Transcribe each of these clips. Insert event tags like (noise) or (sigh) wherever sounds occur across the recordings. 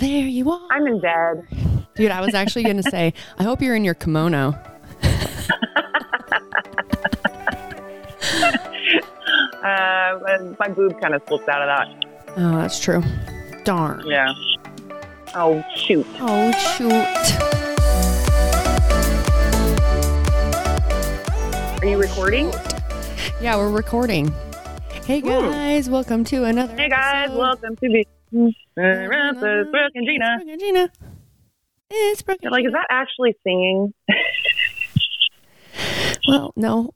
there you are. I'm in bed. Dude, I was actually going to say, (laughs) I hope you're in your kimono. Uh, my boob kind of slipped out of that. Oh, that's true. Darn. Yeah. Oh shoot. Oh, shoot. Are you recording? Yeah, we're recording. Hey guys, welcome to another. Hey guys, episode. welcome to the Around the Brooke and Jeanna. It's Brooke and Jeanna. It's Brooke. Like, is that actually singing? Well, no,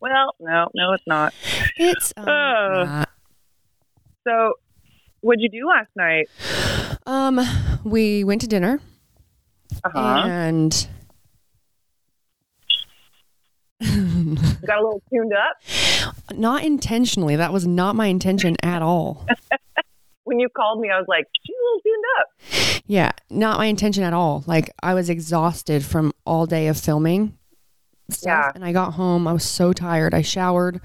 Well, no, no, it's not. it's um, Oh. not. So, what'd you do last night? um. We went to dinner Uh huh. and (laughs) Got a little tuned up. not intentionally. That was not my intention at all. (laughs) When you called me, I was like, she's a little tuned up. Yeah, not my intention at all. Like I was exhausted from all day of filming. Stuff, Yeah. And I got home. I was so tired. I showered,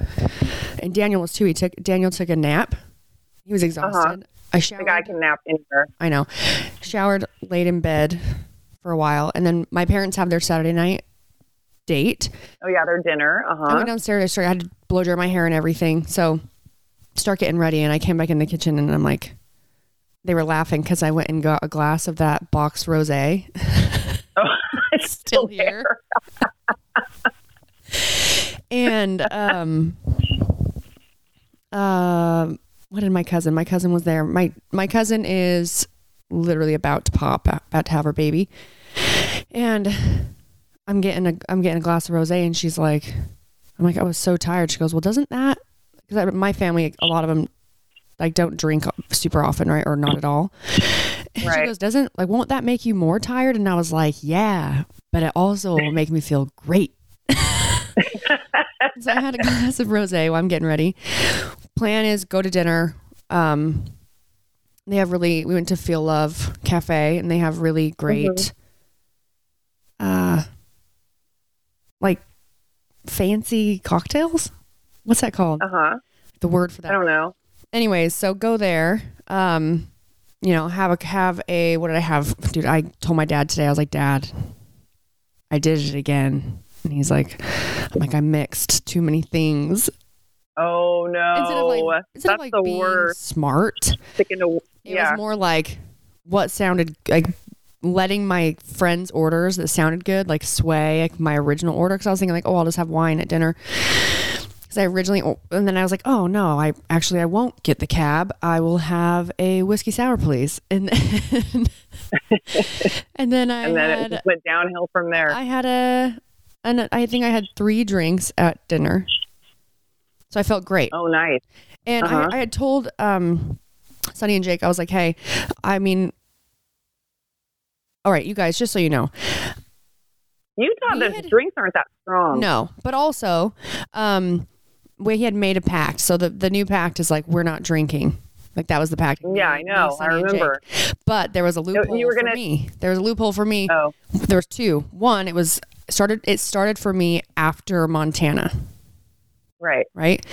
and Daniel was too. He took Daniel took a nap. He was uh-huh. exhausted. I showered. The guy can nap anywhere. I know. Showered, laid in bed for a while, and then my parents have their Saturday night date. Oh yeah, their dinner. Uh I went downstairs. I started. I had to blow dry my hair and everything. So start getting ready, and I came back in the kitchen, and I'm like, they were laughing because I went and got a glass of that box rosé. Oh, (laughs) (laughs) it's Still here. and um uh, what did my cousin my cousin was there my my cousin is literally about to pop about to have her baby and i'm getting a i'm getting a glass of rosé and she's like i'm like i was so tired she goes well doesn't that because my family a lot of them like don't drink super often right or not at all and she goes doesn't like won't that make you more tired and i was like yeah but it also will make me feel great so I had a glass of rosé while I'm getting ready. Plan is go to dinner. Um, they have really. We went to Feel Love Cafe, and they have really great, uh, like fancy cocktails. What's that called? Uh huh. The word for that. I don't know. Anyways, so go there. Um, you know, have a have a. What did I have, dude? I told my dad today. I was like, Dad, I did it again. And he's like, I'm like, I mixed too many things. Oh no. instead of like instead That's of like the being worst. smart, Sticking to it was more like what sounded like letting my friends' orders that sounded good like sway like my original order because I was thinking like oh I'll just have wine at dinner because I originally and then I was like oh no I actually I won't get the cab I will have a whiskey sour please and then (laughs) and then I and then it had just went downhill from there. I had a and I think I had three drinks at dinner so I felt great oh nice. and Uh-huh. I, I had told um, Sonny and Jake, I was like, hey, I mean, all right, you guys, just so you know, Utah, the had- drinks aren't that strong. no, but also, um, we had made a pact. So the, the new pact is like, we're not drinking. Like that was the pact. Yeah, I know. I Sonny, and Jake. remember. But there was a loophole you were for gonna- me. There was a loophole for me. Oh, There was two. One, it was started. It started for me after Montana, right. right?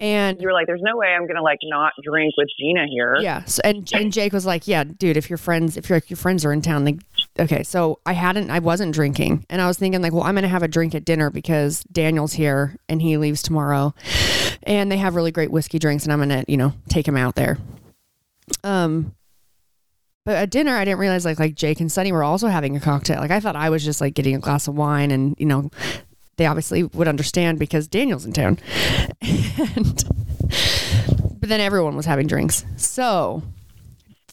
And You were like, "There's no way I'm gonna like not drink with Jeanna here." Yeah. So, and and Jake was like, "Yeah, dude, if your friends, if your your friends are in town, like, okay." So I hadn't, I wasn't drinking, and I was thinking like, well, I'm gonna have a drink at dinner because Daniel's here and he leaves tomorrow, and they have really great whiskey drinks, and I'm gonna, you know, take him out there. Um. But at dinner, I didn't realize like like Jake and Sunny were also having a cocktail. Like I thought I was just like getting a glass of wine, and you know, they obviously would understand because Daniel's in town. (laughs) and but then everyone was having drinks. So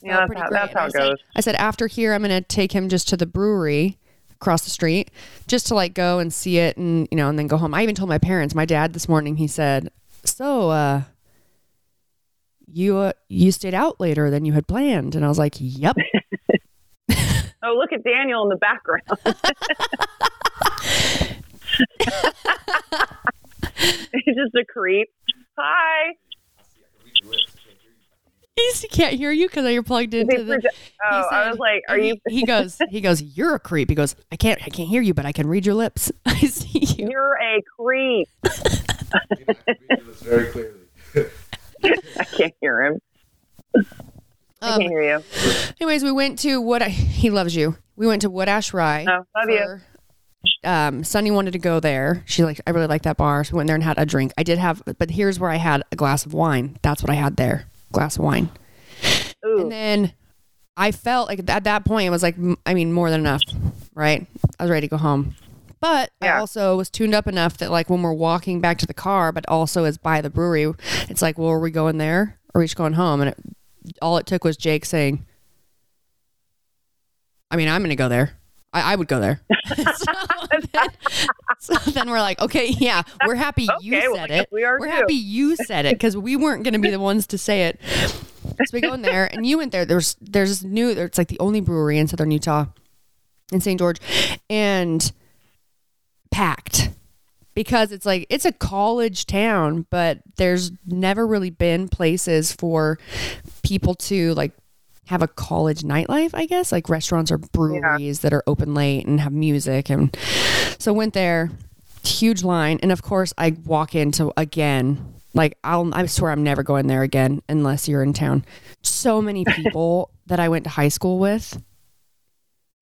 Yeah, that's how, that's how I it said- goes. I said after here, I'm gonna take him just to the brewery across the street, just to like go and see it, and you know, and then go home. I even told my parents. My dad this morning, he said, "So, uh, you uh, you stayed out later than you had planned," and I was like, "Yep." (laughs) Oh, look at Daniel in the background. (laughs) He's just a creep. Hi. He can't hear you because you're plugged into the. Oh, he I was like, "Are you? He goes. He goes. You're a creep. He goes. I can't. I can't hear you, but I can read your lips. (laughs) I see you. You're a creep." very (laughs) clearly. I can't hear him. I Um, can't hear you. anyways, we went to what I, he loves you. We went to Wood Ash Rye. Oh, love you. Um, Sunny wanted to go there. She like, I really like that bar. So we went there and had a drink. I did have, but here's where I had a glass of wine. That's what I had there, glass of wine. Ooh. And then I felt like at that point it was like, I mean, more than enough, right? I was ready to go home. But I also was tuned up enough that like when we're walking back to the car, but also as by the brewery, it's like, well, are we going there or are we just going home? And it, all it took was Jake saying, I mean, I'm going to go there. I, I would go there. (laughs) (laughs) so, then, so then we're like, okay, yeah, we're happy you Okay, well, said guess it. we are we're too. happy you said it because we weren't going to be the ones to say it. So we go in there, and you went there. There's there's this new. It's like the only brewery in Southern Utah, in St. George, and packed because it's like it's a college town, but there's never really been places for people to like have a college nightlife. I guess like restaurants or breweries that are open late and have music, and so went there. Huge line, and of course I walk into again. Like I'll, I swear I'm never going there again unless you're in town. So many (laughs) people that I went to high school with.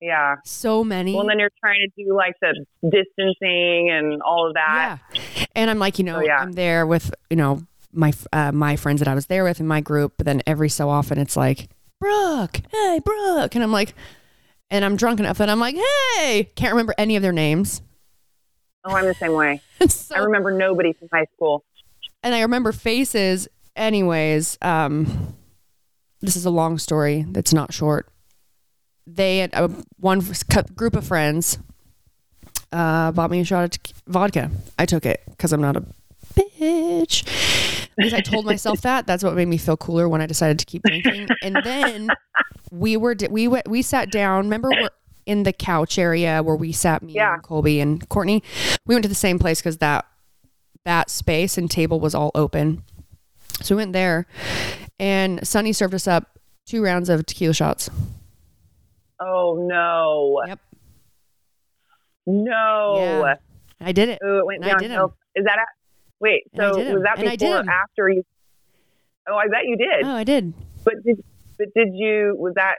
yeah. So many. Well, then you're trying to do like the distancing and all of that. Yeah. And I'm like, you know, yeah. I'm there with, you know, my uh, my friends that I was there with in my group, but then every so often it's like, Brooke, hey, Brooke. And I'm like, and I'm drunk enough that I'm like, hey, can't remember any of their names. Oh, I'm the same way. (laughs) so, I remember nobody from high school. and I remember faces. Anyways, um, this is a long story that's not short. They had uh, one group of friends uh, bought me a shot of vodka. I took it because I'm not a bitch. Least I told myself that. That's what made me feel cooler when I decided to keep drinking. And then we were we went we sat down. Remember we're in the couch area where we sat me Yeah. and Colby and Courtney. We went to the same place because that that space and table was all open. So we went there, and Sunny served us up two rounds of tequila shots. Oh no. Yep. No. Yeah. I did it. Ooh, it went And I did downhill. Is that at, wait? So was that And I before or after you? Oh, I bet you did. Oh, I did. But did but did you? Was that?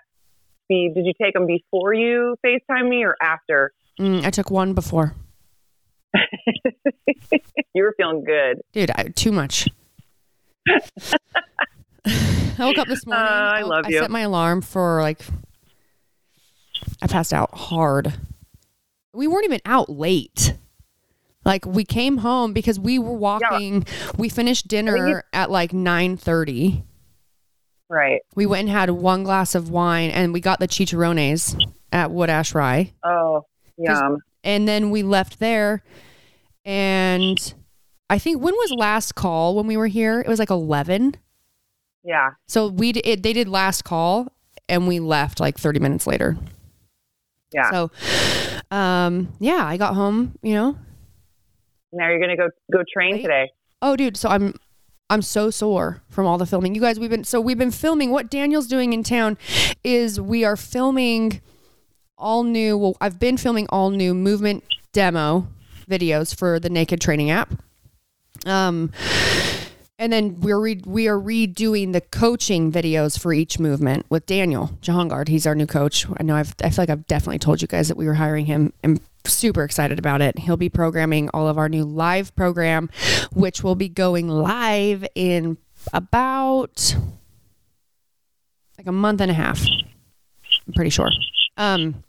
Be, did you take them before you Facetime me or after? Mm, I took one before. (laughs) you were feeling good. Dude, I, too much. (laughs) I woke up this morning. Uh, I woke- love I you. set my alarm for like. I passed out hard. We weren't even out late. Like we came home because we were walking. We finished dinner at like nine thirty. Right. We went and had one glass of wine, and we got the chicharrones at Wood Ash Rye. Oh, yum. and then we left there and i think when was last call when we were here it was like 11 Yeah. so we it, they did last call and we left like 30 minutes later Yeah. so um yeah i got home you know now you're gonna go go train Wait. today. oh dude so i'm i'm so sore from all the filming you guys we've been so we've been filming what daniel's doing in town is we are filming all new well i've been filming all new movement demo videos for the naked training app um and then we're re- we are redoing the coaching videos for each movement with Daniel Jahangard. He's our new coach. I know I've I feel like I've definitely told you guys that we were hiring him. I'm super excited about it. He'll be programming all of our new live program, which will be going live in about like a month and a half. I'm pretty sure. Um,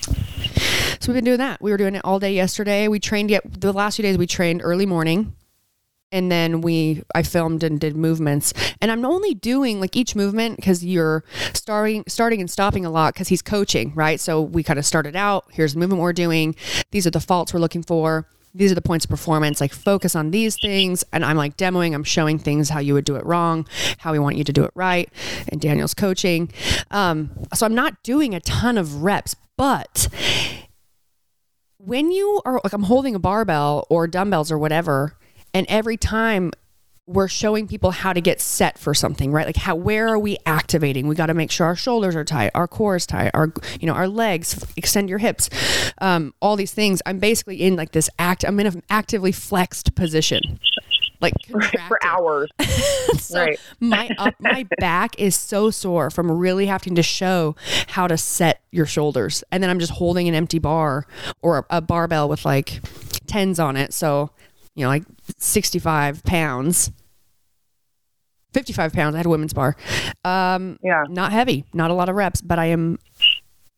so we've been doing that. We were doing it all day yesterday. We trained yet the last few days. We trained early morning, and then we I filmed and did movements. And I'm only doing like each movement because you're starting starting and stopping a lot because he's coaching, right? So we kind of started out. Here's the movement we're doing. These are the faults we're looking for. These are the points of performance. Like focus on these things. And I'm like demoing. I'm showing things how you would do it wrong, how we want you to do it right. And Daniel's coaching. Um, so I'm not doing a ton of reps, but when you are like I'm holding a barbell or dumbbells or whatever, and every time we're showing people how to get set for something, right? Like how where are we activating? We got to make sure our shoulders are tight, our core is tight, our you know our legs, extend your hips, um, all these things. I'm basically in like this act. I'm in an actively flexed position. like (laughs) for hours. (laughs) so Right. my up my (laughs) back is so sore from really having to show how to set your shoulders and then i'm just holding an empty bar or a, a barbell with like tens on it so you know like 65 pounds 55 pounds i had a women's bar um Yeah. not heavy not a lot of reps but i am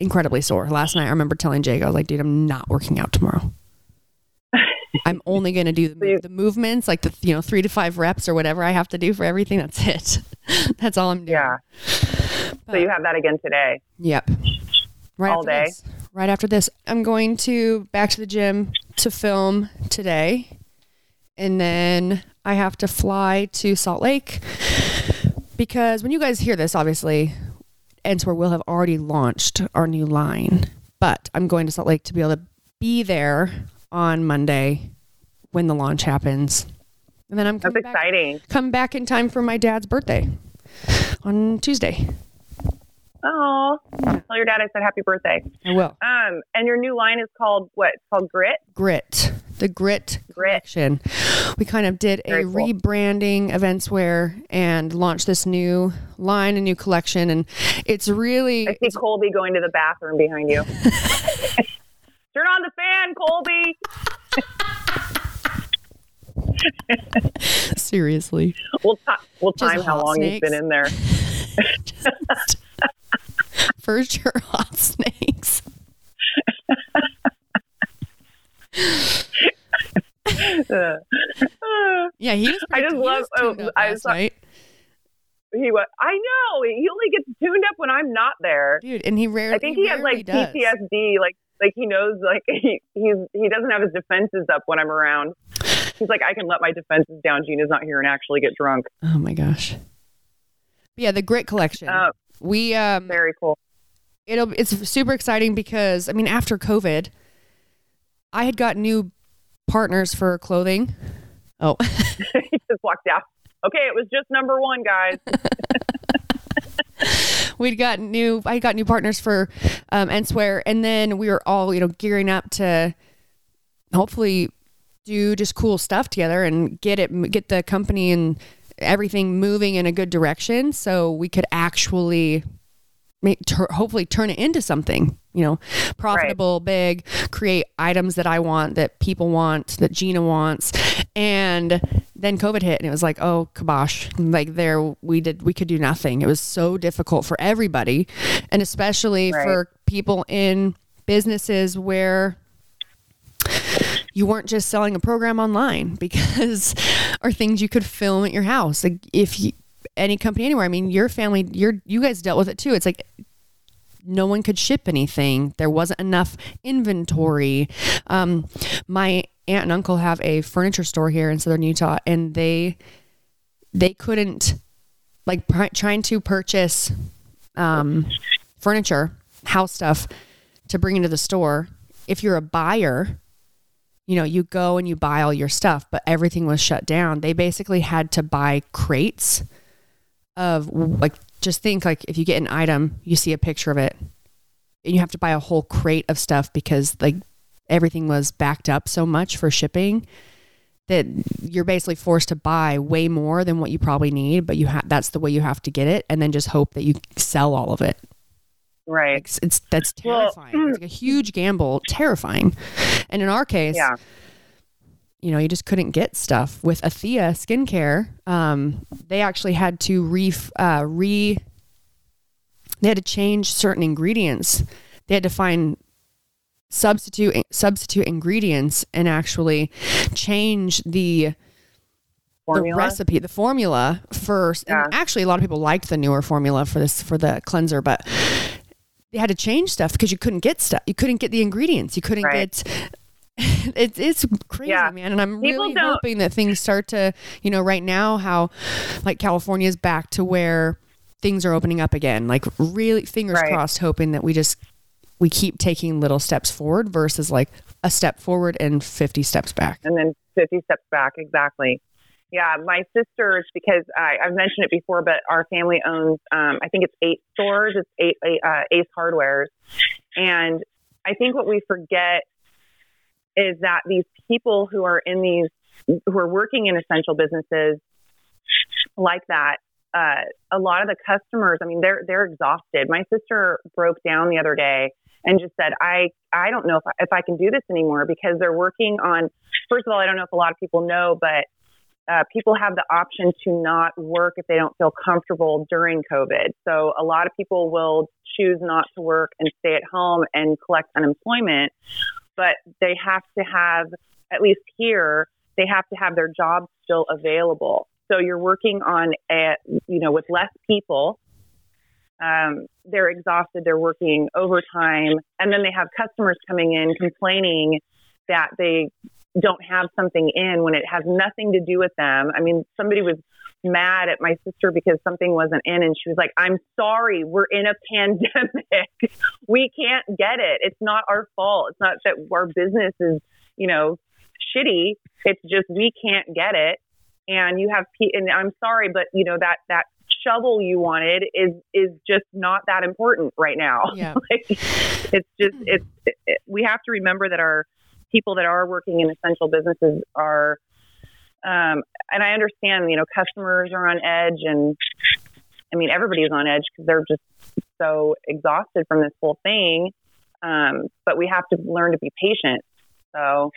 incredibly sore last night i remember telling jake i was like dude i'm not working out tomorrow (laughs) i'm only going to do the, the movements like the you know three to five reps or whatever i have to do for everything that's it (laughs) that's all i'm doing Yeah. So you have that again today. Yep. Right All day? This. Right after this, I'm going to back to the gym to film today, and then I have to fly to Salt Lake because when you guys hear this, obviously, Encewear will have already launched our new line. But I'm going to Salt Lake to be able to be there on Monday when the launch happens, and then I'm That's coming back, exciting. come back in time for my dad's birthday on Tuesday. Oh, tell your dad I said happy birthday. I will. Um, and your new line is called what? It's called Grit. Grit, the Grit, Grit. collection. We kind of did a cool. rebranding events where and launched this new line, a new collection, and it's really I see Colby going to the bathroom behind you. (laughs) Turn on the fan, Colby. (laughs) seriously We'll, ti we'll time how long he's snakes. been in there. (laughs) for sure hot snakes. Uh, uh, Yeah, he was. I just he love- was oh, I saw- night, he was. I know he only gets tuned up when I'm not there. dude, and he rarely. I think he has like does. PTSD. Like like he knows like (laughs) he he's he doesn't have his defenses up when I'm around. He's like I can let my defenses down. Jeanna's not here and actually get drunk. Oh my gosh. Yeah, the Grit collection. Uh, we um, very cool. it'll it's super exciting because I mean after COVID, I had got new partners for clothing. Oh, (laughs) he just walked out. Okay, it was just number one, guys. (laughs) we'd got new. I got new partners for um, Encewear, and then we were all you know gearing up to hopefully do just cool stuff together and get it get the company and everything moving in a good direction, so we could actually make tur hopefully turn it into something you know profitable big create items that i want that people want that jeanna wants. And then covid hit and it was like oh kibosh. Like there we did we could do nothing. It was so difficult for everybody. And especially Right. for people in businesses where you weren't just selling a program online (laughs) because or things you could film at your house. Like if you any company anywhere. I mean your family your you guys dealt with it too. It's like no one could ship anything. There wasn't enough inventory. Um, my aunt and uncle have a furniture store here in southern utah and they they couldn't like pr- trying to purchase um, furniture house stuff to bring into the store. If you're a buyer you know, you go and you buy all your stuff, but everything was shut down. They basically had to buy crates of like, just think like if you get an item, you see a picture of it, and you have to buy a whole crate of stuff because like everything was backed up so much for shipping that you're basically forced to buy way more than what you probably need, but you have that's the way you have to get it, and then just hope that you sell all of it. Right. Like, it's that's Well, (clears throat) terrifying. it's like a huge gamble, terrifying. And in our case, Yeah. You know, you just couldn't get stuff with Athea skincare. Um, they actually had to re, uh, re, they had to change certain ingredients. They had to find substitute substitute ingredients and actually change the the recipe, the formula first. Yeah. And actually, a lot of people liked the newer formula for this for the cleanser, but they had to change stuff because you couldn't get stuff. You couldn't get the ingredients. You couldn't Right. get. (laughs) It's it's crazy, Yeah. man, and I'm People really don't- hoping that things start to, you know, right now how, like California is back to where things are opening up again. Like really, fingers Right. crossed, hoping that we just we keep taking little steps forward versus like a step forward and 50 steps back. and then 50 steps back. Exactly. Yeah, my sisters, because I, I've mentioned it before, but our family owns, um, I think it's eight stores. It's eight, eight uh, Ace Hardwares. And I think what we forget is that these people who are in these who are working in essential businesses like that, uh, a lot of the customers, I mean, they're they're exhausted. My sister broke down the other day and just said, "I I don't know if I, if I can do this anymore because they're working on. First of all, I don't know if a lot of people know, but uh, people have the option to not work if they don't feel comfortable during COVID. So a lot of people will choose not to work and stay at home and collect unemployment, but they have to have, at least here, they have to have their jobs still available. So you're working on a, you know, with less people. Um, they're exhausted. They're working overtime, and then they have customers coming in complaining that they don't have something in when it has nothing to do with them. I mean, somebody was mad at my sister because something wasn't in and she was like, I'm sorry, we're in a (laughs) pandemic. we can't get it. It's not our fault. It's not that our business is, you know, shitty. It's just we can't get it. And you have, and I'm sorry, but you know, that, that shovel you wanted is, is just not that important right now. (laughs) Yeah. like, it's just, it's, it, we have to remember that our, people that are working in essential businesses are, um, and I understand, you know, customers are on edge, and I mean, everybody's on edge because they're just so exhausted from this whole thing. Um, but we have to learn to be patient. So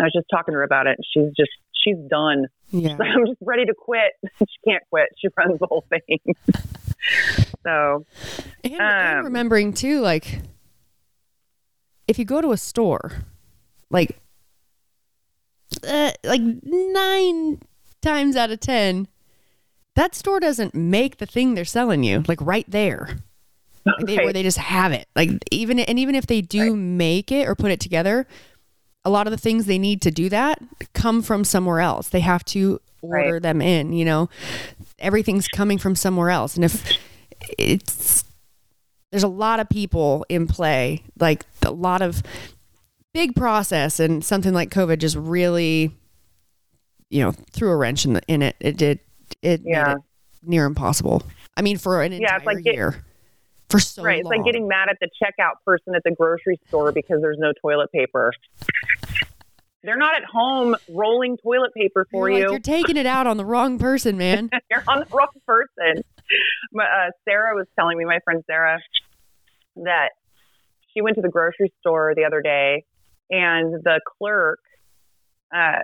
I was just talking to her about it. She's just, she's done. Yeah. (laughs) I'm just ready to quit. (laughs) she can't quit. She runs the whole thing. (laughs) so, and, and Um, remembering too, like if you go to a store, like uh, like nine times out of ten, that store doesn't make the thing they're selling you like right there. Like they, where they just have it. Like even and even if they do make it or put it together, a lot of the things they need to do that come from somewhere else. They have to order Right. them in, you know. Everything's coming from somewhere else. And if it's there's a lot of people in play, like a lot of big process and something like COVID just really you know, threw a wrench in the, in it. It did it Yeah. it near impossible. I mean for an Yeah, entire it's like year. For so right. It's like getting mad at the checkout person at the grocery store because there's no toilet paper. They're not at home rolling toilet paper for You're you. like, you're taking it out on the wrong person, man. (laughs) You're on the wrong person. My, uh, Sarah was telling me, my friend Sarah, that she went to the grocery store the other day, and the clerk, uh,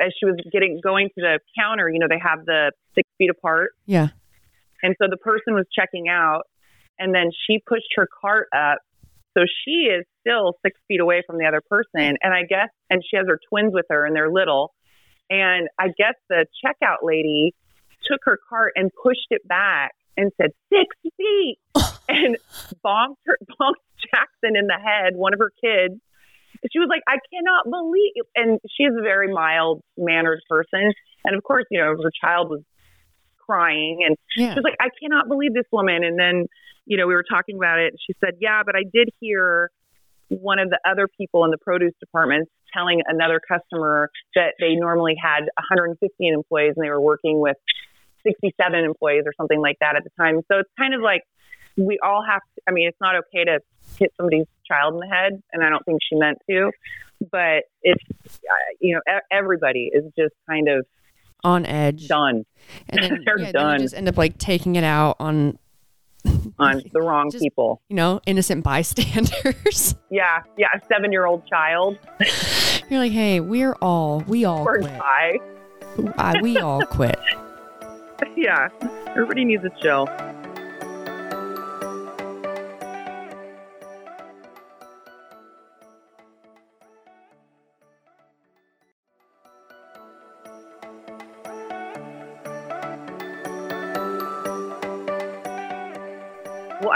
as she was getting going to the counter, you know, they have the six feet apart, yeah. and so the person was checking out, and then she pushed her cart up. So she is still six feet away from the other person. And I guess, and she has her twins with her and they're little. And I guess the checkout lady took her cart and pushed it back and said, six feet, (laughs) and bonked her, bonked Jackson in the head, one of her kids. She was like, I cannot believe, and she's a very mild mannered person. And of course, you know, her child was crying and Yeah. she was like, I cannot believe this woman. And then, you know, we were talking about it. And she said, Yeah, but I did hear one of the other people in the produce department telling another customer that they normally had 115 employees and they were working with 67 employees or something like that at the time. So it's kind of like we all have to, I mean, it's not okay to hit somebody's child in the head. And I don't think she meant to, but it's, uh, you know, everybody is just kind of on edge. done And then, (laughs) They're yeah, then done. you just end up like taking it out on, (laughs) on the wrong Just- people. you know, innocent bystanders. (laughs) Yeah, yeah, a seven year old child You're like, hey, we're all, we all or quit. die. Uh, we all quit. Yeah, everybody needs a chill.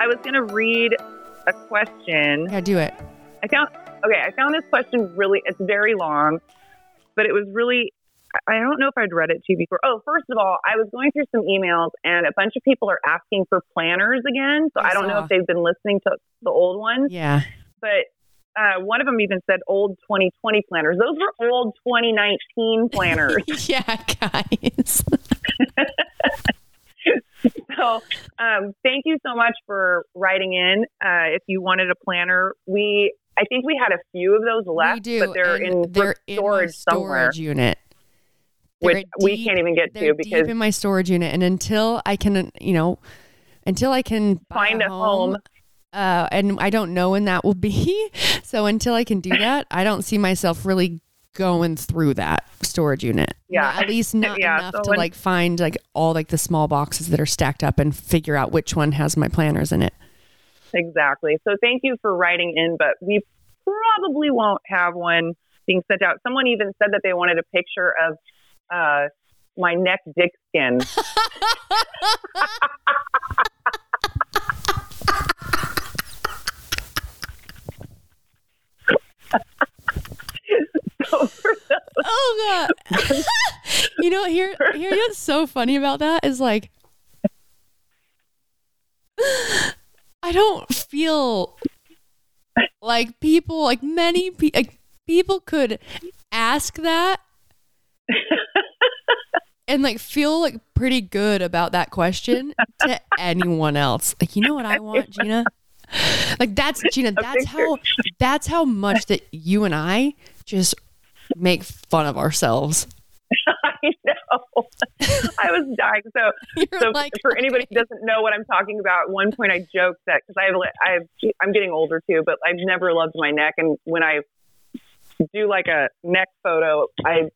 I was going to read a question. Yeah, do it. I found okay. I found this question really. It's very long, but it was really. I don't know if I'd read it to you before. Oh, first of all, I was going through some emails, and a bunch of people are asking for planners again. So I I, don't know if they've been listening to the old ones, Yeah. but. Uh, one of them even said old 2020 planners. Those were old 2019 planners. (laughs) yeah, guys. (laughs) (laughs) so um, thank you so much for writing in. Uh, if you wanted a planner, we I think we had a few of those left, but they're and in they're in storage somewhere. storage unit. They're which we can't even get to because deep in my storage unit, and until I can, you know, until I can Find a home. uh, and I don't know when that will be. (laughs) So until I can do that, I don't see myself really going through that storage unit. Yeah. at least not Yeah, enough so to when- like find like all like the small boxes that are stacked up and figure out which one has my planners in it. Exactly. So thank you for writing in, but we probably won't have one being sent out. Someone even said that they wanted a picture of uh, my neck dick skin. (laughs) (laughs) Oh god. (laughs) you know, here here what's so funny about that is like I don't feel like people like many pe- like people could ask that and like feel like pretty good about that question to anyone else. Like, you know what I want, Jeanna? Like that's Jeanna, that's how that's how much that you and I just make fun of ourselves. (laughs) I know. I was dying. So (laughs) You're so like for anybody who doesn't know what I'm talking about, at one point I joked that because I've, I've I'm getting older too, but I've never loved my neck, and when I do like a neck photo, I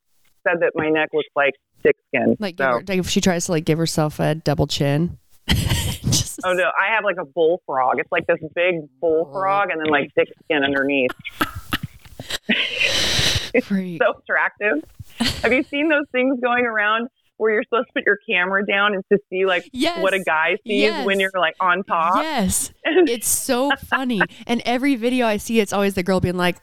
said that my neck looks like thick skin. like, so, her, like if she tries to like give herself a double chin. (laughs) Just- oh no, I have like a bullfrog. It's like this big bullfrog, and then like thick skin underneath. (laughs) Freak. So attractive. Have you seen those things going around? Where you're supposed to put your camera down and to see like yes. what a guy sees when you're like on top. Yes. (laughs) It's so funny. And every video I see, it's always the girl being like,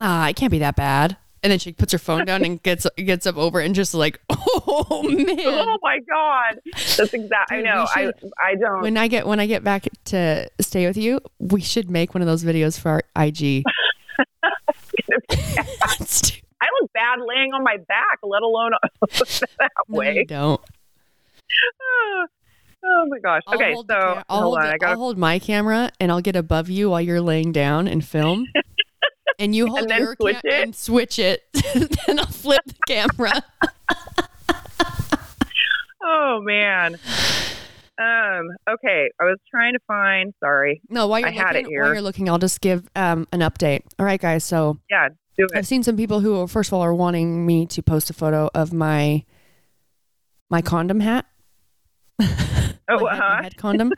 ah, it can't be that bad. And then she puts her phone down and gets (laughs) gets up over and just like, oh man. Oh my god, that's exactly. I know. we I I don't. When I get when I get back to stay with you, we should make one of those videos for our IG. I look bad laying on my back, let alone that way. you don't. oh my gosh. I'll okay, hold so I'll hold on. the- I got I'll hold my camera and I'll get above you while you're laying down and film. And you hold then your switch it? and switch it. then I'll flip the camera. Oh man. Um. Okay. I was trying to find. Sorry. No, while you're I had it looking, here. while you're looking, I'll just give um, an update. All right, guys. So Yeah. Do I've seen some people who, first of all, are wanting me to post a photo of my my condom hat. (laughs) Oh. (laughs) my Uh-huh. head condom.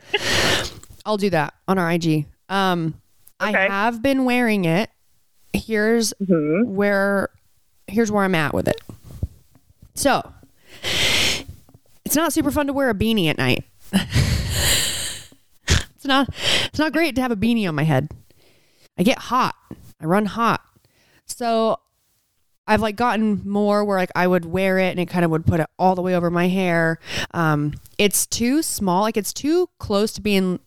(laughs) I'll do that on our IG. Um, I have been wearing it. Here's hmm where here's where I'm at with it. So it's not super fun to wear a beanie at night. (laughs) it's not it's not great to have a beanie on my head. I get hot. I run hot. So I've like gotten more where like I would wear it and it kind of would put it all the way over my hair. Um, it's too small, like it's too close to being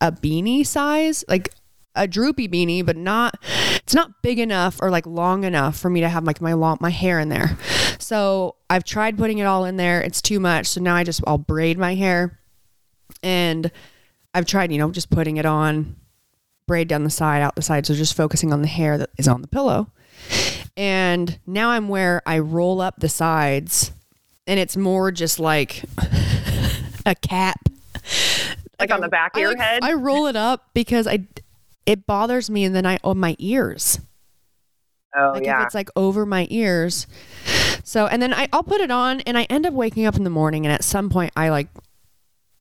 a beanie size, like a droopy beanie, but not it's not big enough or like long enough for me to have like my long my hair in there. So I've tried putting it all in there. It's too much. So now I just I'll braid my hair and I've tried, you know, just putting it on, braid down the side, out the side. So just focusing on the hair that is on the pillow. And now I'm where I roll up the sides and it's more just like (laughs) a cap. Like on the back of I, your head. I roll it up because I it bothers me and then I on my ears. oh Like yeah. if it's like over my ears. So and then I, I'll put it on and I end up waking up in the morning and at some point I like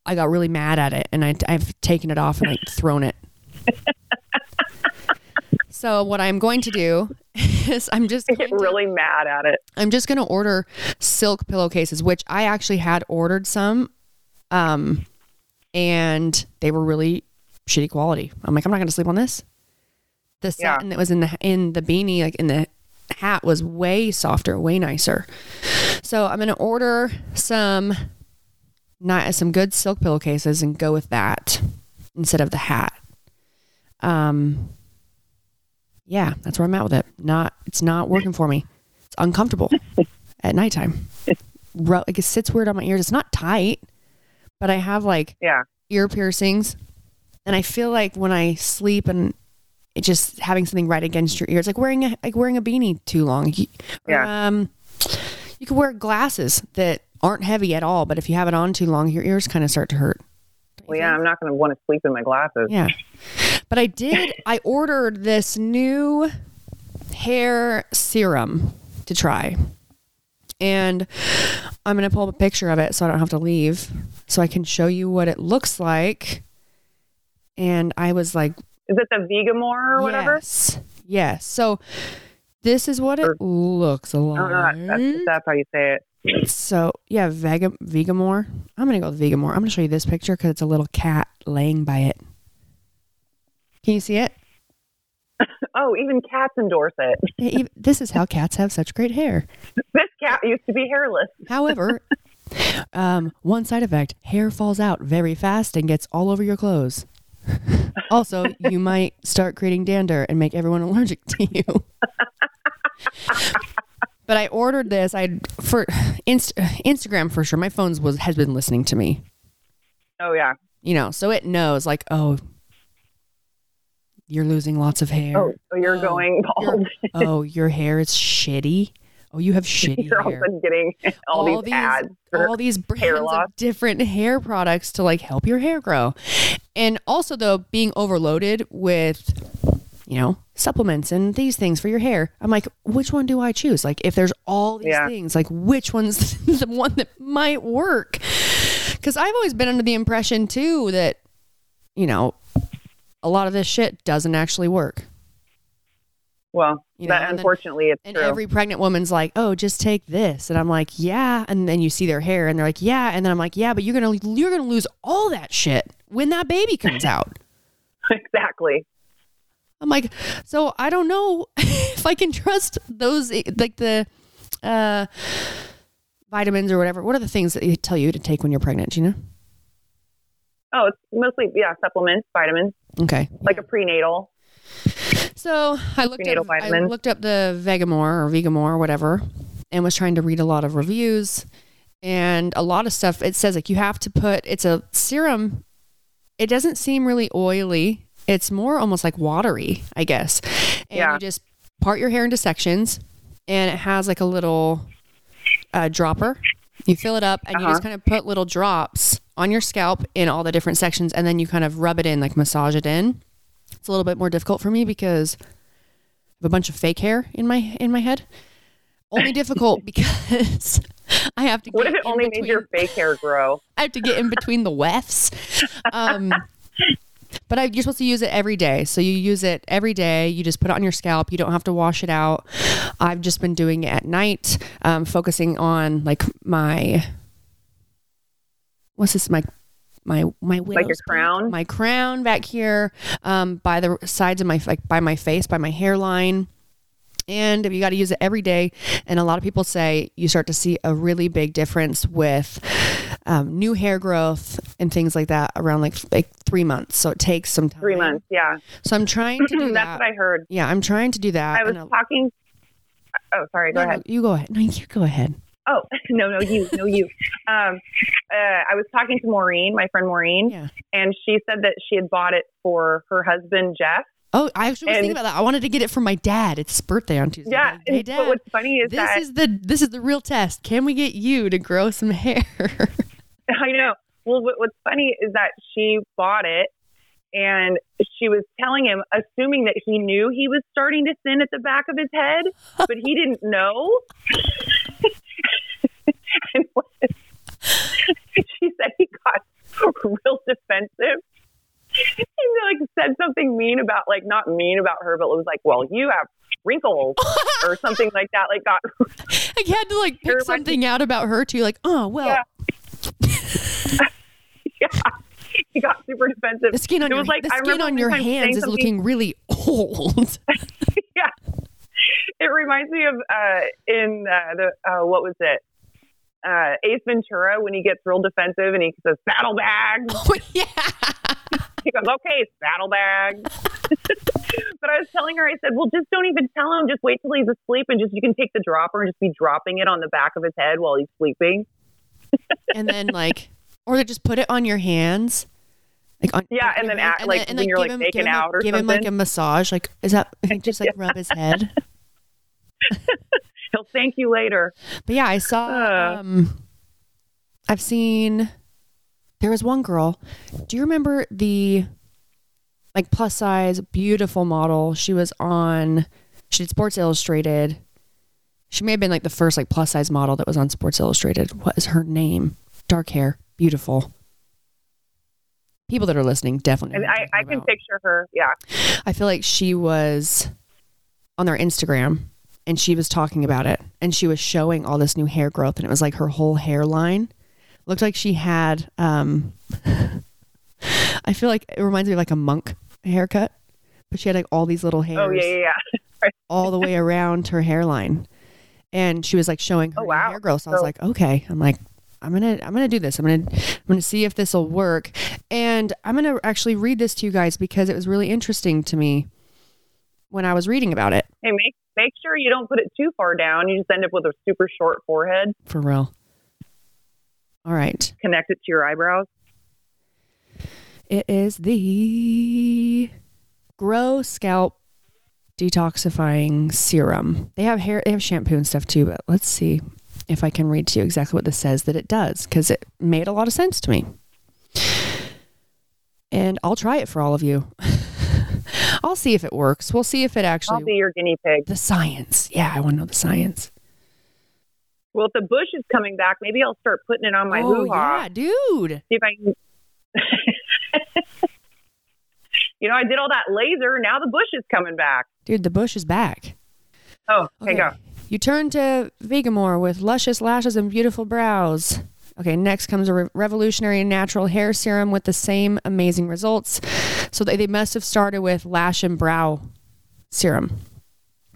I got really mad at it and I, I've taken it off and like thrown it. (laughs) so what I'm going to do (laughs) is I'm just get going to- really mad at it. I'm just going to order silk pillowcases, which I actually had ordered some, um, and they were really shitty quality. I'm like, I'm not going to sleep on this. The Yeah. satin that was in the in the beanie, like in the hat, was way softer, way nicer. So I'm going to order some, not as some good silk pillowcases and go with that instead of the hat. Um, yeah, that's where I'm at with it. Not, it's not working for me. It's uncomfortable (laughs) at nighttime. Ru- Like it sits weird on my ears. It's not tight, but I have like Yeah. ear piercings, and I feel like when I sleep and it just having something right against your ear, it's like wearing a like wearing a beanie too long. Yeah. Um, You could wear glasses that aren't heavy at all, but if you have it on too long, your ears kind of start to hurt. Well, yeah, I'm not going to want to sleep in my glasses. Yeah. But I did, I ordered this new hair serum to try. And I'm going to pull up a picture of it so I don't have to leave so I can show you what it looks like. And I was like, Is it the Vegamour or whatever? Yes. Yes. So this is what it Or- looks oh know. like. That's, that's, that's how you say it. So yeah, Vega Vegamour. I'm gonna go with Vegamour. I'm gonna show you this picture because it's a little cat laying by it. Can you see it? (laughs) Oh, even cats endorse it. (laughs) Yeah, This is how cats have such great hair. This cat used to be hairless. (laughs) However, um, one side effect: hair falls out very fast and gets all over your clothes. also, you might start creating dander and make everyone allergic to you. But I ordered this. I for Inst- Instagram for sure. My phone's was has been listening to me. Oh yeah. you know, so it knows like, oh, you're losing lots of hair. Oh, you're Oh, (gasps) going bald. (laughs) oh, your hair is shitty. Oh, you have shitty You're (laughs) all hair. sudden getting all, these, ads. for- all these brands of different hair products to like help your hair grow, and also though being overloaded with, you know, supplements and these things for your hair. I'm like, which one do I choose? Like, if there's all these Yeah. things, like which one's (laughs) the one that might work? Because I've always been under the impression too that, you know, a lot of this shit doesn't actually work. well, You know, that and then- unfortunately it's And true. every pregnant woman's like, "Oh, just take this," and I'm like, "Yeah," and then you see their hair, and they're like, "Yeah," and then I'm like, "Yeah, but you're gonna you're gonna lose all that shit when that baby comes (laughs) out." exactly. I'm like, so I don't know (laughs) if I can trust those like the uh, vitamins or whatever. What are the things that they tell you to take when you're pregnant? know? Oh, it's mostly yeah, supplements, vitamins, Okay. like a prenatal. So I looked Prenatal up I looked up the Vegamour or Vegamour or whatever, and was trying to read a lot of reviews, and a lot of stuff. It says like you have to put it's a serum. It doesn't seem really oily. It's more almost like watery, I guess. And Yeah. you just part your hair into sections, and it has like a little uh, dropper. You fill it up, and you Uh-huh. just kind of put little drops on your scalp in all the different sections, and then you kind of rub it in, like massage it in. It's a little bit more difficult for me because I have a bunch of fake hair in my in my head. Only difficult (laughs) because (laughs) I have to. What get if it in only made between- your fake hair grow? (laughs) I have to get in between the wefts. Um, but I, you're supposed to use it every day. So you use it every day. You just put it on your scalp. You don't have to wash it out. I've just been doing it at night, um, focusing on like my what's this my my my Like your crown? my crown back here um, by the sides of my like by my face by my hairline and you got to use it every day and a lot of people say you start to see a really big difference with um, new hair growth and things like that around like like three months so it takes some time Three months, yeah. so i'm trying to do (clears throat) That's that what I heard. yeah i'm trying to do that I was talking. Oh, sorry. Go no, no, ahead. you go ahead no you go ahead Oh, (laughs) no, no, you, no, you. Um, uh, I was talking to Maureen, my friend Maureen, yeah and she said that she had bought it for her husband Jeff. oh i actually was And- thinking about that i wanted to get it for my dad it's his birthday on tuesday Yeah. Hey dad But what's funny is that this that is the this is the real test can we get you to grow some hair (laughs) (laughs) I know. Well, what, what's funny is that she bought it and she was telling him, assuming that he knew he was starting to thin at the back of his head, (laughs) but he didn't know. (laughs) and she said he got real defensive. He like said something mean about like not mean about her, but it was like, well, you have wrinkles or something like that. Like got I had to like pick something out about her too. Like, oh well, Yeah. Yeah. (laughs) He got super defensive. the skin on It your was like- the skin on your one time saying hands is something- looking really old. (laughs) (laughs) yeah. It reminds me of uh, in uh, the uh, what was it? Uh, Ace Ventura when he gets real defensive and he says saddlebags. oh yeah. He goes, "Okay, saddlebags." but I was telling her, I said, "Well, just don't even tell him. Just wait till he's asleep and just you can take the dropper and just be dropping it on the back of his head while he's sleeping." and then like, or they just put it on your hands. Like on, Yeah, and then act like when you're, give like, him, making give out or give him like a massage. Like, is that just like rub his head? (laughs) He'll thank you later. But yeah, I saw. Uh. Um, I've seen. There was one girl. Do you remember the like plus size, beautiful model? She was on. She did Sports Illustrated. She may have been like the first like plus size model that was on Sports Illustrated. What is her name? Dark hair, beautiful. People that are listening definitely. And I, I can about. picture her. Yeah. I feel like she was on their Instagram and she was talking about it and she was showing all this new hair growth and it was like her whole hairline looked like she had um (laughs) I feel like it reminds me of like a monk haircut but she had like all these little hairs Oh yeah, yeah, yeah. (laughs) all the way around her hairline and she was like showing her Oh, wow. hair growth so I was like okay I'm like I'm gonna I'm gonna do this. I'm gonna I'm gonna see if this will work, and I'm gonna actually read this to you guys because it was really interesting to me when I was reading about it. Hey, make make sure you don't put it too far down. You just end up with a super short forehead. For real. All right. Connect it to your eyebrows. It is the Grow Scalp Detoxifying Serum. They have hair, they have shampoo and stuff too, but let's see if I can read to you exactly what this says that it does because it made a lot of sense to me. And I'll try it for all of you. (laughs) I'll see if it works. We'll see if it actually. I'll be your guinea pig. the science. Yeah, I want to know the science. Well, if the bush is coming back, maybe I'll start putting it on my oh hoo-ha. yeah, dude. See if I can. (laughs) you know, I did all that laser. Now the bush is coming back. Dude, the bush is back. Oh, okay, go. You turn to Vegamour with luscious lashes and beautiful brows. Okay, next comes a re- revolutionary natural hair serum with the same amazing results. So they, they must have started with lash and brow serum.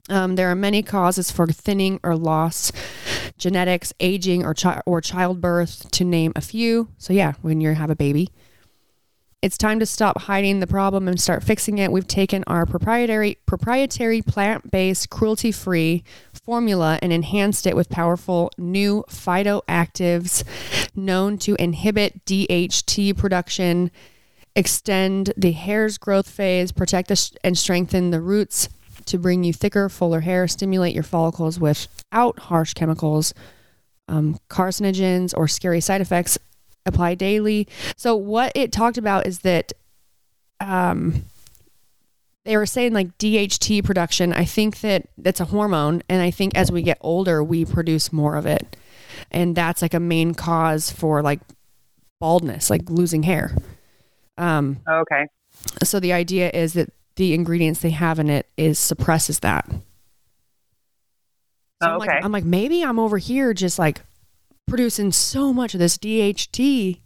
Um, there are many causes for thinning or loss, genetics, aging, or chi- or childbirth, to name a few. So yeah, when you have a baby, it's time to stop hiding the problem and start fixing it. We've taken our proprietary proprietary plant-based, cruelty-free formula and enhanced it with powerful new phytoactives known to inhibit DHT production, extend the hair's growth phase, protect the and strengthen the roots to bring you thicker, fuller hair, stimulate your follicles without harsh chemicals, um, carcinogens, or scary side effects. Apply daily. So what it talked about is that um, they were saying like DHT production. I think that that's a hormone, and I think as we get older, we produce more of it, and that's like a main cause for like baldness, like losing hair. Um, Okay. so the idea is that the ingredients they have in it is suppresses that. So I'm, Okay. like, I'm like, maybe I'm over here just like producing so much of this DHT.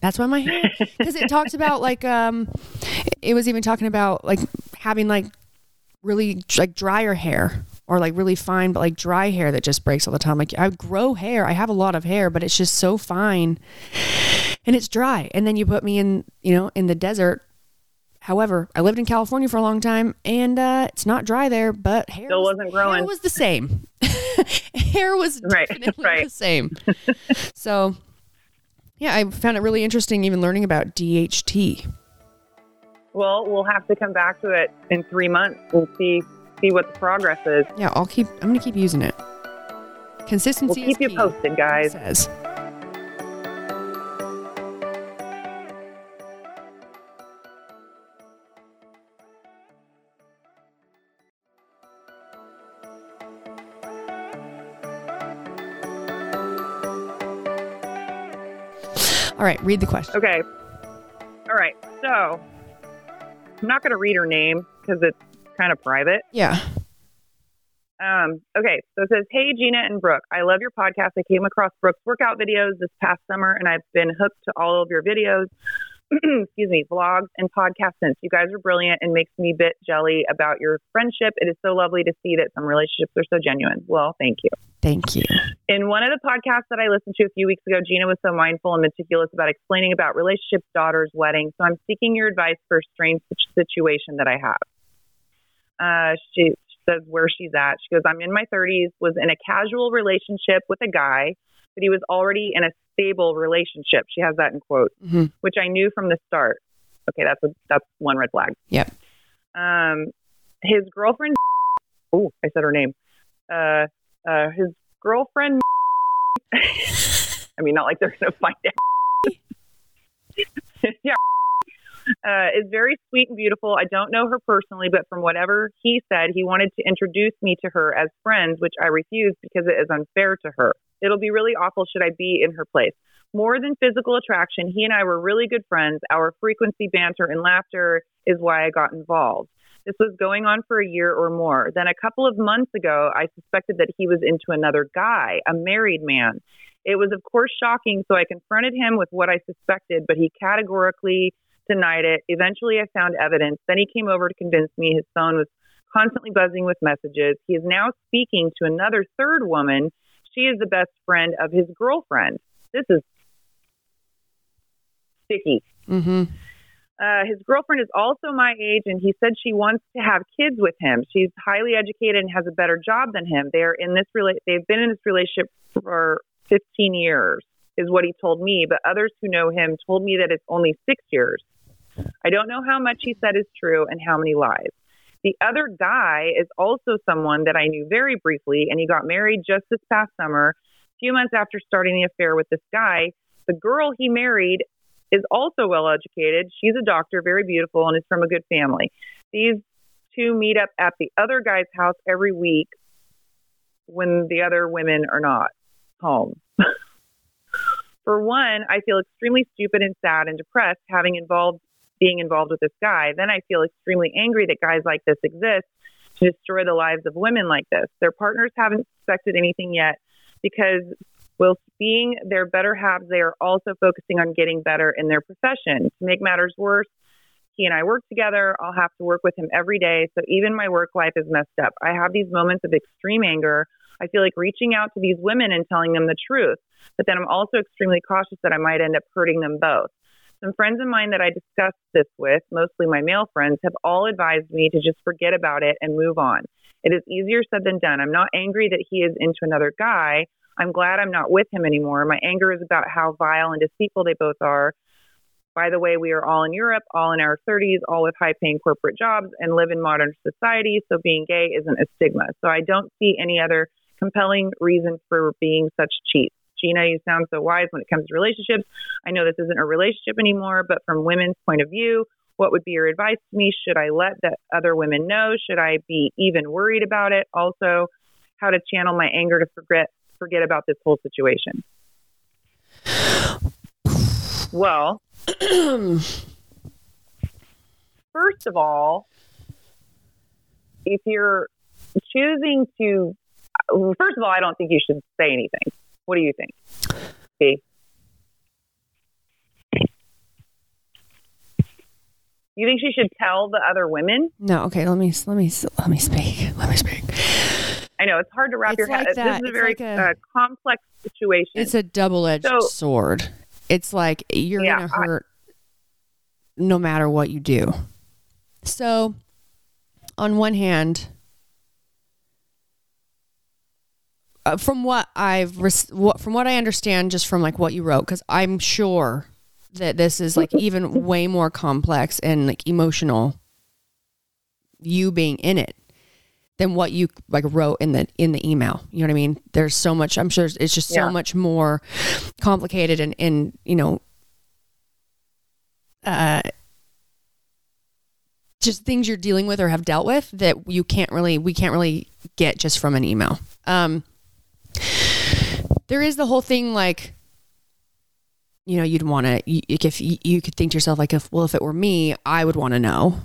That's why my hair, because it talks about (laughs) like, um, it was even talking about like having like really like drier hair or like really fine, but like dry hair that just breaks all the time. Like I grow hair, I have a lot of hair, but it's just so fine and it's dry. And then you put me in, you know, in the desert. However, I lived in California for a long time and uh, it's not dry there, but hair Still was- wasn't growing. Hair was the same. (laughs) hair was (laughs) Right, definitely right. the same. so, yeah, I found it really interesting even learning about DHT. Well, we'll have to come back to it in three months. We'll see see what the progress is. Yeah, I'll keep. I'm gonna keep using it. Consistency. We'll keep you posted, guys. Says. All right, read the question. Okay. All right. So I'm not going to read her name because it's kind of private. Yeah. Um, okay, so it says, Hey, Jeanna and Brooke, I love your podcast. I came across Brooke's workout videos this past summer, and I've been hooked to all of your videos, (clears throat) excuse me, vlogs and podcasts since. You guys are brilliant and makes me a bit jelly about your friendship. It is so lovely to see that some relationships are so genuine. Well, thank you. Thank you. In one of the podcasts that I listened to a few weeks ago, Jeanna was so mindful and meticulous about explaining about relationships, daughters, weddings. So I'm seeking your advice for a strange situation that I have. Uh, she, she says where she's at. She goes, I'm in my 30s, was in a casual relationship with a guy, but he was already in a stable relationship. She has that in quotes, hmm which I knew from the start. Okay, that's a, that's one red flag. Yep. Um, his girlfriend. (laughs) Oh, I said her name. Uh, Uh, his girlfriend, (laughs) I mean, not like they're going to find out. (laughs) yeah. Uh, is very sweet and beautiful. I don't know her personally, but from whatever he said, he wanted to introduce me to her as friends, which I refused because it is unfair to her. It'll be really awful should I be in her place. More than physical attraction, he and I were really good friends. Our frequency, banter, and laughter is why I got involved. This was going on for a year or more. Then a couple of months ago, I suspected that he was into another guy, a married man. It was, of course, shocking, so I confronted him with what I suspected, but he categorically denied it. Eventually, I found evidence. Then he came over to convince me his phone was constantly buzzing with messages. He is now speaking to another third woman. She is the best friend of his girlfriend. This is sticky. Mm-hmm. Uh, his girlfriend is also my age, and he said she wants to have kids with him. She's highly educated and has a better job than him. They're in this rela- They've been in this relationship for 15 years, is what he told me. But others who know him told me that it's only six years. I don't know how much he said is true and how many lies. The other guy is also someone that I knew very briefly, and he got married just this past summer. A few months after starting the affair with this guy, the girl he married is also well educated. She's a doctor, very beautiful, and is from a good family. These two meet up at the other guy's house every week when the other women are not home. (laughs) For one, I feel extremely stupid and sad and depressed having involved being involved with this guy. Then I feel extremely angry that guys like this exist to destroy the lives of women like this. Their partners haven't suspected anything yet because whilst being their better halves, they are also focusing on getting better in their profession. To make matters worse, he and I work together. I'll have to work with him every day. So even my work life is messed up. I have these moments of extreme anger. I feel like reaching out to these women and telling them the truth. But then I'm also extremely cautious that I might end up hurting them both. Some friends of mine that I discussed this with, mostly my male friends, have all advised me to just forget about it and move on. It is easier said than done. I'm not angry that he is into another guy. I'm glad I'm not with him anymore. My anger is about how vile and deceitful they both are. By the way, we are all in Europe, all in our 30s, all with high paying corporate jobs, and live in modern society. So being gay isn't a stigma. So I don't see any other compelling reason for being such cheats. Jeanna, you sound so wise when it comes to relationships. I know this isn't a relationship anymore, but from women's point of view, what would be your advice to me? Should I let the other women know? Should I be even worried about it? Also, how to channel my anger to forget forget about this whole situation. Well, (clears throat) first of all, if you're choosing to, first of all, I don't think you should say anything. What do you think? B. You think she should tell the other women? No. Okay. Let me let me let me speak. Let me speak. I know it's hard to wrap It's your like head. that. This is a very like a- uh, complex situation. It's a double-edged So- sword. It's like you're Yeah, gonna I- hurt no matter what you do. So, on one hand, uh, from what I've from what I understand, just from like what you wrote, because I'm sure that this is like (laughs) even way more complex and like emotional. You being in it than what you like wrote in the in the email. You know what I mean? There's so much. I'm sure it's just so Yeah. much more complicated and and you know, uh, just things you're dealing with or have dealt with that you can't really we can't really get just from an email. Um, there is the whole thing like. You know, you'd want to. If you, you could think to yourself, like, if well, if it were me, I would want to know.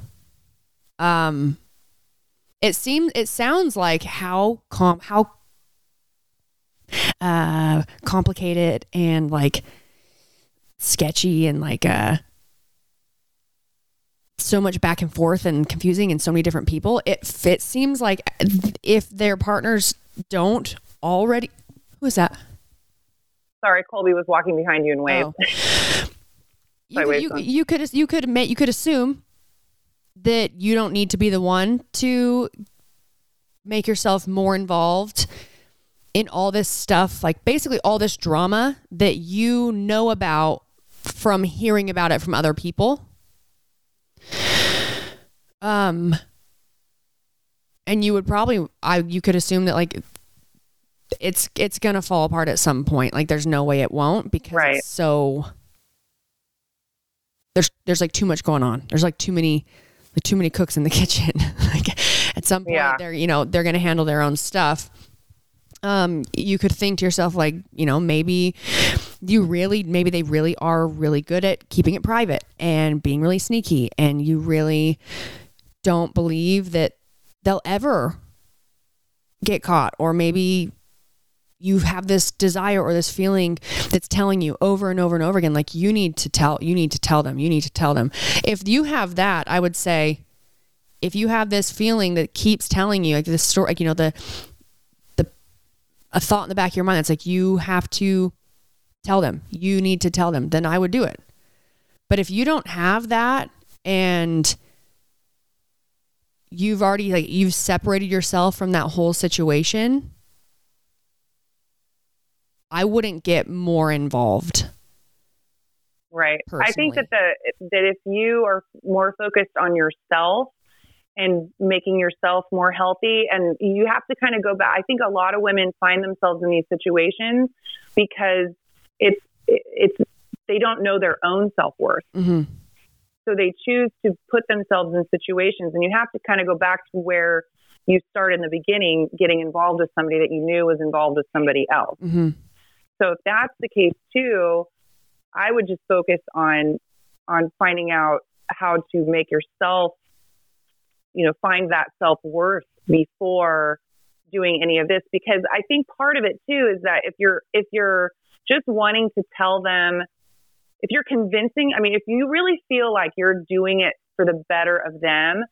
Um, it seems it sounds like how com how uh complicated and like sketchy and like uh so much back and forth and confusing and so many different people it it seems like if their partners don't already who is that Sorry, Colby was walking behind you and waved. Oh. (laughs) you, you, you could you could admit you could assume that you don't need to be the one to make yourself more involved in all this stuff like basically all this drama that you know about from hearing about it from other people um and you would probably i you could assume that like it's it's gonna fall apart at some point. Like there's no way it won't because Right. it's so there's there's like too much going on. There's like too many like too many cooks in the (laughs) kitchen. like at some point Yeah. they're you know they're gonna handle their own stuff. Um, you could think to yourself like you know maybe you really maybe they really are really good at keeping it private and being really sneaky and you really don't believe that they'll ever get caught or maybe you have this desire or this feeling that's telling you over and over and over again like you need to tell you need to tell them you need to tell them. If you have that i would say if you have this feeling that keeps telling you like this story like you know the the a thought in the back of your mind that's like you have to tell them you need to tell them then i would do it. But if you don't have that and you've already like you've separated yourself from that whole situation i wouldn't get more involved Right. I think that the that if you are more focused on yourself and making yourself more healthy and you have to kind of go back I think a lot of women find themselves in these situations because it's it's they don't know their own self-worth. mm-hmm. So they choose to put themselves in situations and you have to kind of go back to where you started in the beginning getting involved with somebody that you knew was involved with somebody else. Mm-hmm. So if that's the case too, I would just focus on on finding out how to make yourself, you know, find that self worth before doing any of this. Because I think part of it too is that if you're if you're just wanting to tell them if you're convincing, I mean, if you really feel like you're doing it for the better of them,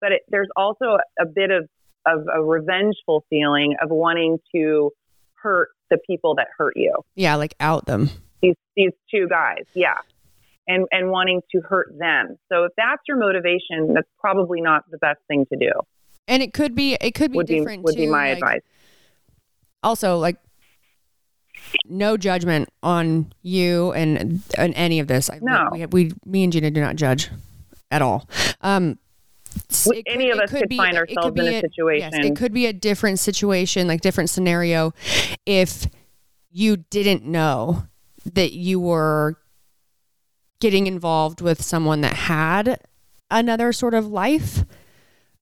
but it, there's also a bit of, of a revengeful feeling of wanting to hurt the people that hurt you. Yeah like out them. These these two guys yeah. And and wanting to hurt them. So if that's your motivation that's probably not the best thing to do. And it could be it could be would be different would too, be my like, advice. Also like no judgment on you and and any of this. I- No. we, we me and jeanna do not judge at all. Um Any of us could find it ourselves be in a situation. Yes, it could be a different situation, like different scenario, if you didn't know that you were getting involved with someone that had another sort of life.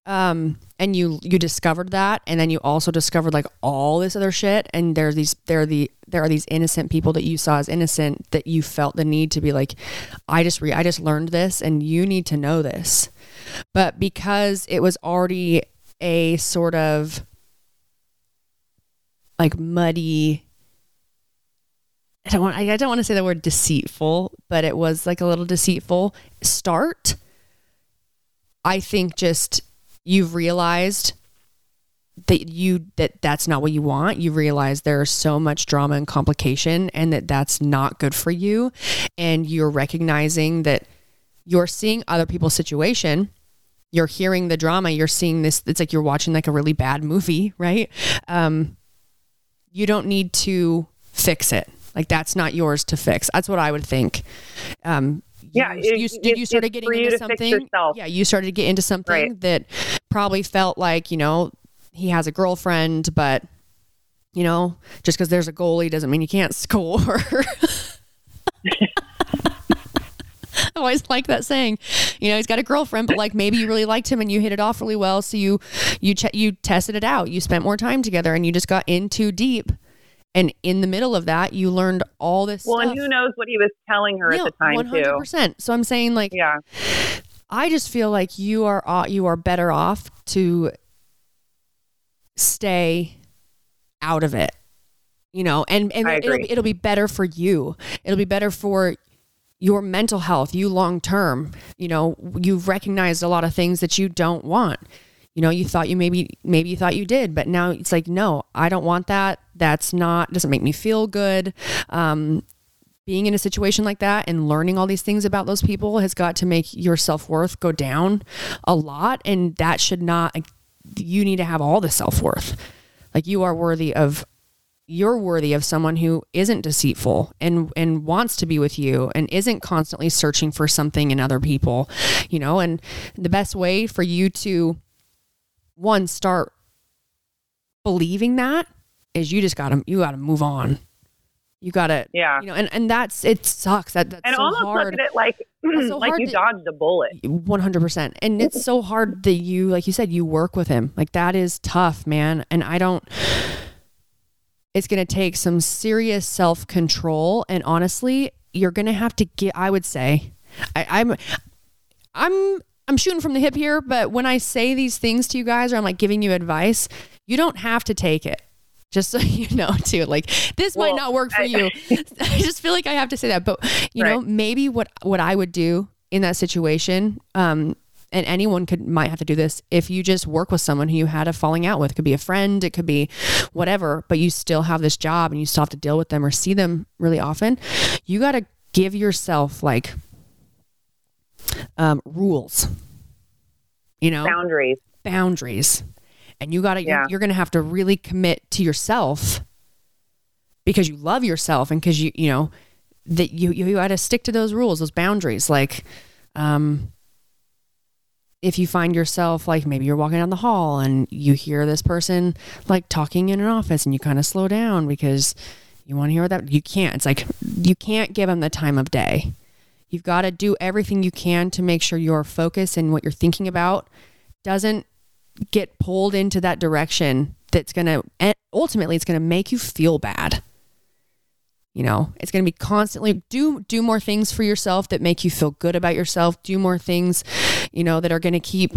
Um, and you you discovered that, and then you also discovered like all this other shit. And there's these there are the there are these innocent people that you saw as innocent that you felt the need to be like, I just re I just learned this, and you need to know this but because it was already a sort of like muddy I don't want I don't want to say the word deceitful, but it was like a little deceitful start. I think just you've realized that you that that's not what you want. You realize there's so much drama and complication and that that's not good for you and you're recognizing that you're seeing other people's situation you're hearing the drama you're seeing this it's like you're watching like a really bad movie right? Um you don't need to fix it. Like that's not yours to fix. That's what i would think. Um Yeah, you, it- you, did you started getting into to something? yeah you started to get into something Right. that probably felt like you know he has a girlfriend but you know just because there's a goalie doesn't mean you can't (laughs) score (laughs) (laughs) always like that saying. You know, he's got a girlfriend, but like maybe you really liked him and you hit it off really well, so you you ch- you tested it out. You spent more time together and you just got in too deep. And in the middle of that, you learned all this well stuff. and who knows what he was telling her Yeah, at the time too 100%. So I'm saying like yeah I just feel like you are uh, you are better off to stay out of it. You know, and and it'll it'll be better for you. It'll be better for your mental health, you long term. You know, you've recognized a lot of things that you don't want. You know, you thought you maybe maybe you thought you did, but now it's like no, I don't want that. That's not doesn't make me feel good. Um, being in a situation like that and learning all these things about those people has got to make your self-worth go down a lot and that should not you need to have all the self-worth like you are worthy of you're worthy of someone who isn't deceitful and and wants to be with you and isn't constantly searching for something in other people you know and the best way for you to one start believing that is you just gotta you gotta move on. You gotta Yeah. you know, and, and that's it sucks. That that's and so almost hard. look at it like so (clears throat) like you dodged a bullet. One hundred percent, and it's so hard that you, like you said, you work with him. Like that is tough, man. And I don't. It's going to take some serious self control, and honestly, you're going to have to get. I would say, I, I'm, I'm, I'm shooting from the hip here, but when I say these things to you guys, or I'm like giving you advice, you don't have to take it. Just so (laughs) you know, too. Like this might not work for you. (laughs) (laughs) I just feel like I have to say that, but you know, maybe what what I would do in that situation, um, and anyone could might have to do this if you just work with someone who you had a falling out with. It could be a friend, it could be whatever, but you still have this job and you still have to deal with them or see them really often. You got to give yourself like um, rules. You know, Boundaries. boundaries and you got to Yeah. you're, going to have to really commit to yourself because you love yourself and because you you know that you you got to stick to those rules those boundaries like um if you find yourself like maybe you're walking down the hall and you hear this person like talking in an office and you kind of slow down because you want to hear what that you can't. It's like you can't give them the time of day. You've got to do everything you can to make sure your focus and what you're thinking about doesn't get pulled into that direction that's going to ultimately it's going to make you feel bad you know it's going to be constantly do do more things for yourself that make you feel good about yourself. Do more things you know that are going to keep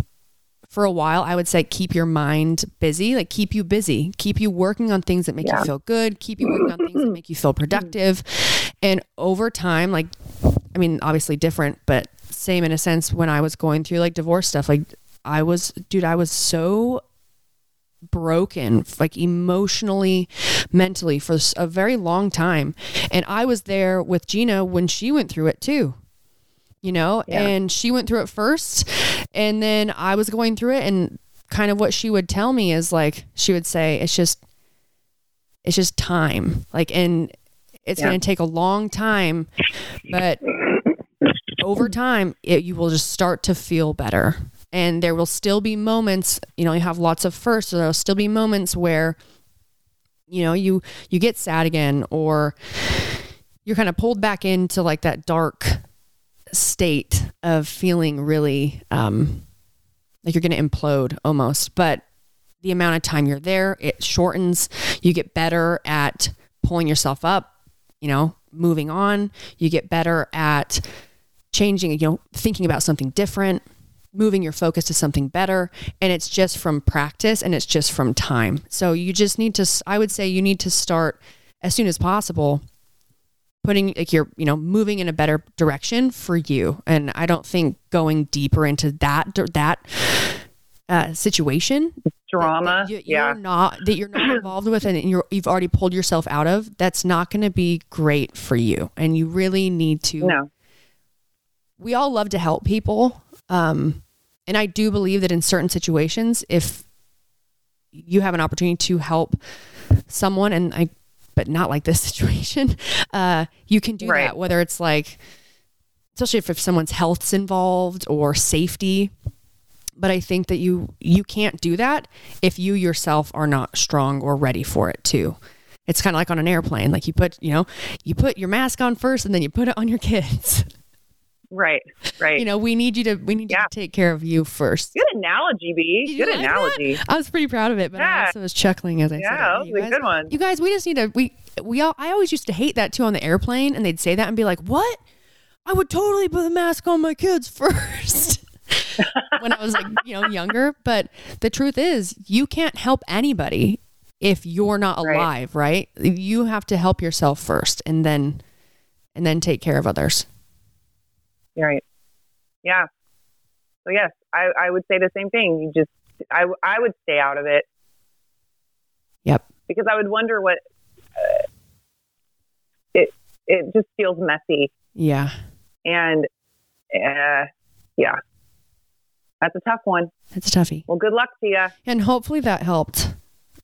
for a while i would say keep your mind busy like keep you busy keep you working on things that make Yeah. you feel good keep you working on things that make you feel (clears throat) mm. productive. And over time like i mean obviously different but same in a sense when i was going through like divorce stuff like i was dude i was so broken like emotionally mentally for a very long time and i was there with jeanna when she went through it too you know Yeah. and she went through it first and then i was going through it and kind of what she would tell me is like she would say it's just it's just time like and it's Yeah. going to take a long time but over time it, you will just start to feel better and there will still be moments you know you have lots of firsts so there'll still be moments where you know you you get sad again or you're kind of pulled back into like that dark state of feeling really um like you're to implode almost. But the amount of time you're there it shortens. You get better at pulling yourself up you know moving on. You get better at changing you know thinking about something different moving your focus to something better and it's just from practice and it's just from time so you just need to I would say you need to start as soon as possible putting like you're you know moving in a better direction for you and i don't think going deeper into that that uh, situation Drama. that you, yeah. you're not that you're not involved with and you're you've already pulled yourself out of that's not going to be great for you and you really need to No. we all love to help people um and i do believe that in certain situations if you have an opportunity to help someone and i but not like this (laughs) situation uh you can do Right. that whether it's like especially if, if someone's health's involved or safety. But i think that you you can't do that if you yourself are not strong or ready for it too. It's kind of like on an airplane like you put you know you put your mask on first and then you put it on your (laughs) kids Right. Right. you know we need you to we need you Yeah. to take care of you first Good analogy, B. Good like that? analogy. i was pretty proud of it but i also was chuckling as i Yeah, said that it. was you a guys, good one. you guys we just need to we we all i always used to hate that too on the airplane and they'd say that and be like what i would totally put the mask on my kids (laughs) first (laughs) when i was like you know younger but the truth is you can't help anybody if you're not Right. alive right you have to help yourself first and then and then take care of others Right. Yeah. So yes, I, I would say the same thing. You just, I, I would stay out of it yep because I would wonder what uh, it it just feels messy yeah and uh, yeah, that's a tough one. That's a toughie Well, good luck to you. and hopefully that helped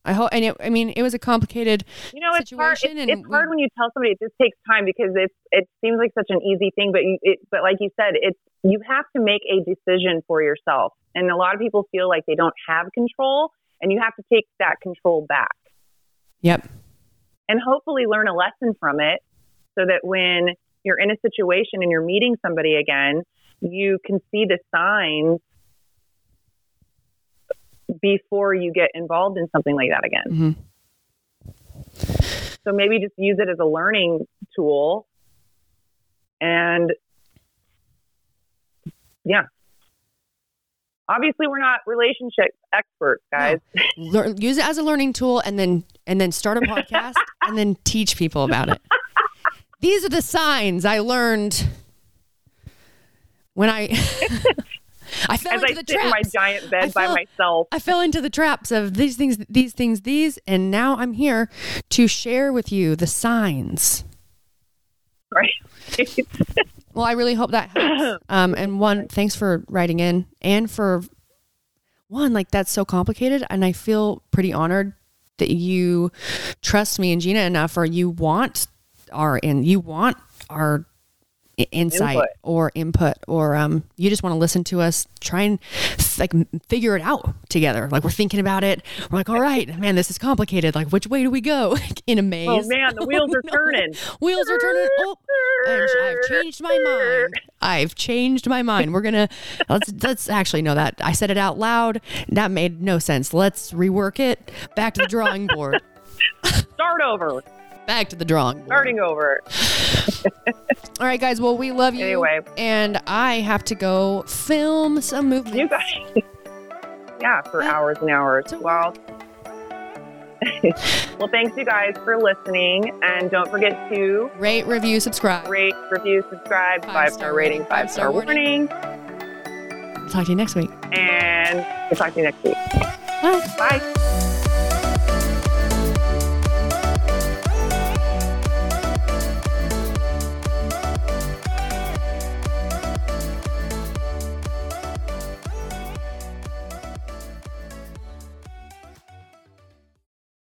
i hope and it, i mean it was a complicated You know, it's hard. It's, it's hard when you tell somebody. It just takes time because it's it seems like such an easy thing, but you, it, but like you said, it's you have to make a decision for yourself, and a lot of people feel like they don't have control, and you have to take that control back. Yep. and hopefully learn a lesson from it so that when you're in a situation and you're meeting somebody again, you can see the signs before you get involved in something like that again. hmm So maybe just use it as a learning tool. And yeah. Obviously, we're not relationship experts, guys. (laughs) Learn, use it as a learning tool, and then and then start a (laughs) podcast, and then teach people about it. These are the signs I learned when I (laughs) I fell As into I the sit in my traps. giant bed I by myself. I fell into the traps of these things, these things, these, and now I'm here to share with you the signs. Right. (laughs) Well, I really hope that helps. (clears throat) Um, and one, thanks for writing in, and for one, like that's so complicated, and I feel pretty honored that you trust me and Jeanna enough, or you want our and you want our insight Input. or input, or um, you just want to listen to us try and like figure it out together. Like we're thinking about it. We're like, all right, man, this is complicated. Like, which way do we go? (laughs) In a maze. oh, man, the (laughs) wheels are no. turning. Wheels are turning. Oh, I've, I've changed my mind. I've changed my mind. We're gonna let's let's actually know that I said it out loud. That made no sense. Let's rework it. Back to the drawing board. (laughs) Start over. Back to the drawing board. Starting over. (sighs) All right, guys. Well, we love you. Anyway. and I have to go film some movies. You guys. (laughs) yeah, for Yeah. hours and hours. So- Well, (laughs) well, thanks you guys for listening, and don't forget to Rate, review, subscribe. rate, review, subscribe, Five five star star rating, five star warning, Talk to you next week. and we'll talk to you next week. Bye. Bye.